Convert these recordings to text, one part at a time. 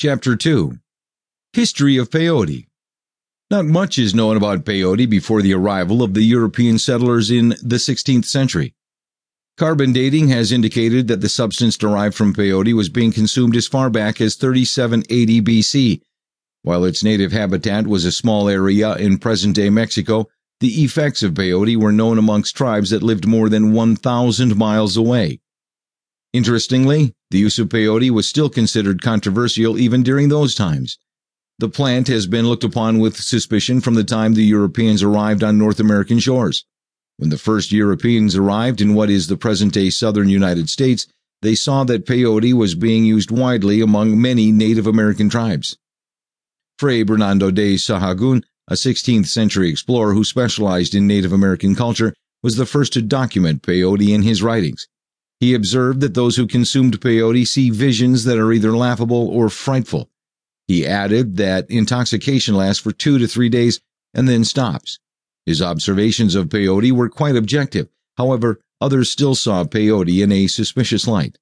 Chapter 2 History of Peyote Not much is known about peyote before the arrival of the European settlers in the 16th century. Carbon dating has indicated that the substance derived from peyote was being consumed as far back as 3780 BC. While its native habitat was a small area in present-day Mexico, the effects of peyote were known amongst tribes that lived more than 1,000 miles away. Interestingly, the use of peyote was still considered controversial even during those times. The plant has been looked upon with suspicion from the time the Europeans arrived on North American shores. When the first Europeans arrived in what is the present-day southern United States, they saw that peyote was being used widely among many Native American tribes. Fray Bernardo de Sahagun, a 16th century explorer who specialized in Native American culture, was the first to document peyote in his writings. He observed that those who consumed peyote see visions that are either laughable or frightful. He added that intoxication lasts for two to three days and then stops. His observations of peyote were quite objective. However, others still saw peyote in a suspicious light.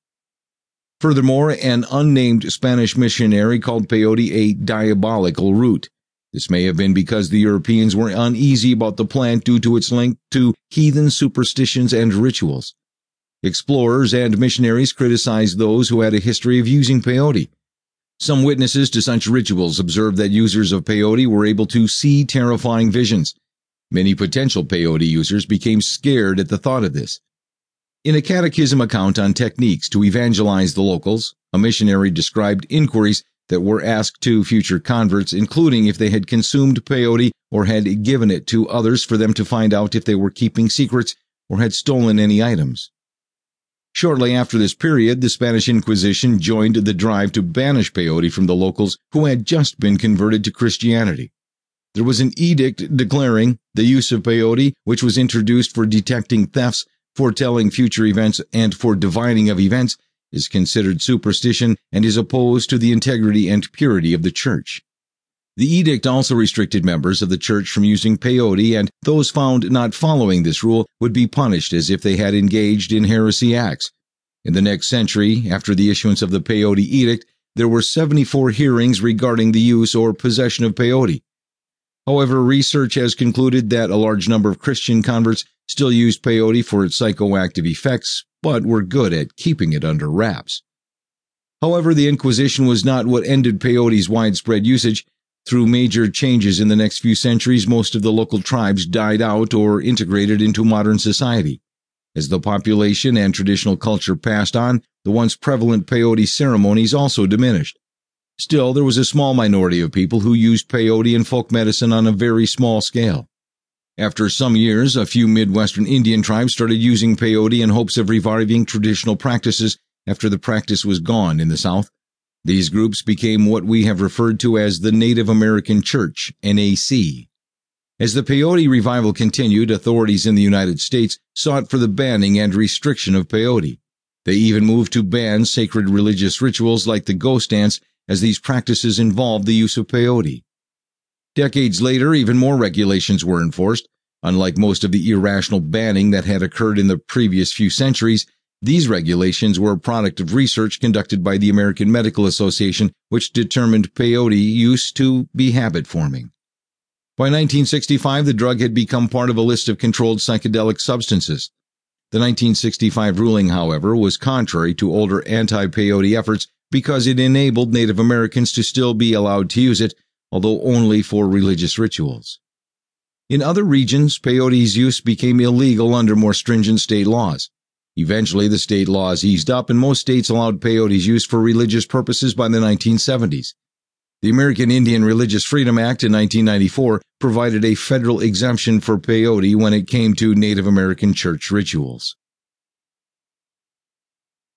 Furthermore, an unnamed Spanish missionary called peyote a diabolical root. This may have been because the Europeans were uneasy about the plant due to its link to heathen superstitions and rituals. Explorers and missionaries criticized those who had a history of using peyote. Some witnesses to such rituals observed that users of peyote were able to see terrifying visions. Many potential peyote users became scared at the thought of this. In a catechism account on techniques to evangelize the locals, a missionary described inquiries that were asked to future converts, including if they had consumed peyote or had given it to others for them to find out if they were keeping secrets or had stolen any items. Shortly after this period, the Spanish Inquisition joined the drive to banish peyote from the locals who had just been converted to Christianity. There was an edict declaring the use of peyote, which was introduced for detecting thefts, foretelling future events, and for divining of events, is considered superstition and is opposed to the integrity and purity of the Church. The edict also restricted members of the church from using peyote, and those found not following this rule would be punished as if they had engaged in heresy acts. In the next century, after the issuance of the peyote edict, there were 74 hearings regarding the use or possession of peyote. However, research has concluded that a large number of Christian converts still used peyote for its psychoactive effects, but were good at keeping it under wraps. However, the Inquisition was not what ended peyote's widespread usage. Through major changes in the next few centuries, most of the local tribes died out or integrated into modern society. As the population and traditional culture passed on, the once prevalent peyote ceremonies also diminished. Still, there was a small minority of people who used peyote in folk medicine on a very small scale. After some years, a few Midwestern Indian tribes started using peyote in hopes of reviving traditional practices after the practice was gone in the South. These groups became what we have referred to as the Native American Church, NAC. As the peyote revival continued, authorities in the United States sought for the banning and restriction of peyote. They even moved to ban sacred religious rituals like the ghost dance, as these practices involved the use of peyote. Decades later, even more regulations were enforced. Unlike most of the irrational banning that had occurred in the previous few centuries, these regulations were a product of research conducted by the American Medical Association, which determined peyote use to be habit forming. By 1965, the drug had become part of a list of controlled psychedelic substances. The 1965 ruling, however, was contrary to older anti-peyote efforts because it enabled Native Americans to still be allowed to use it, although only for religious rituals. In other regions, peyote's use became illegal under more stringent state laws. Eventually, the state laws eased up and most states allowed peyote's use for religious purposes by the 1970s. The American Indian Religious Freedom Act in 1994 provided a federal exemption for peyote when it came to Native American church rituals.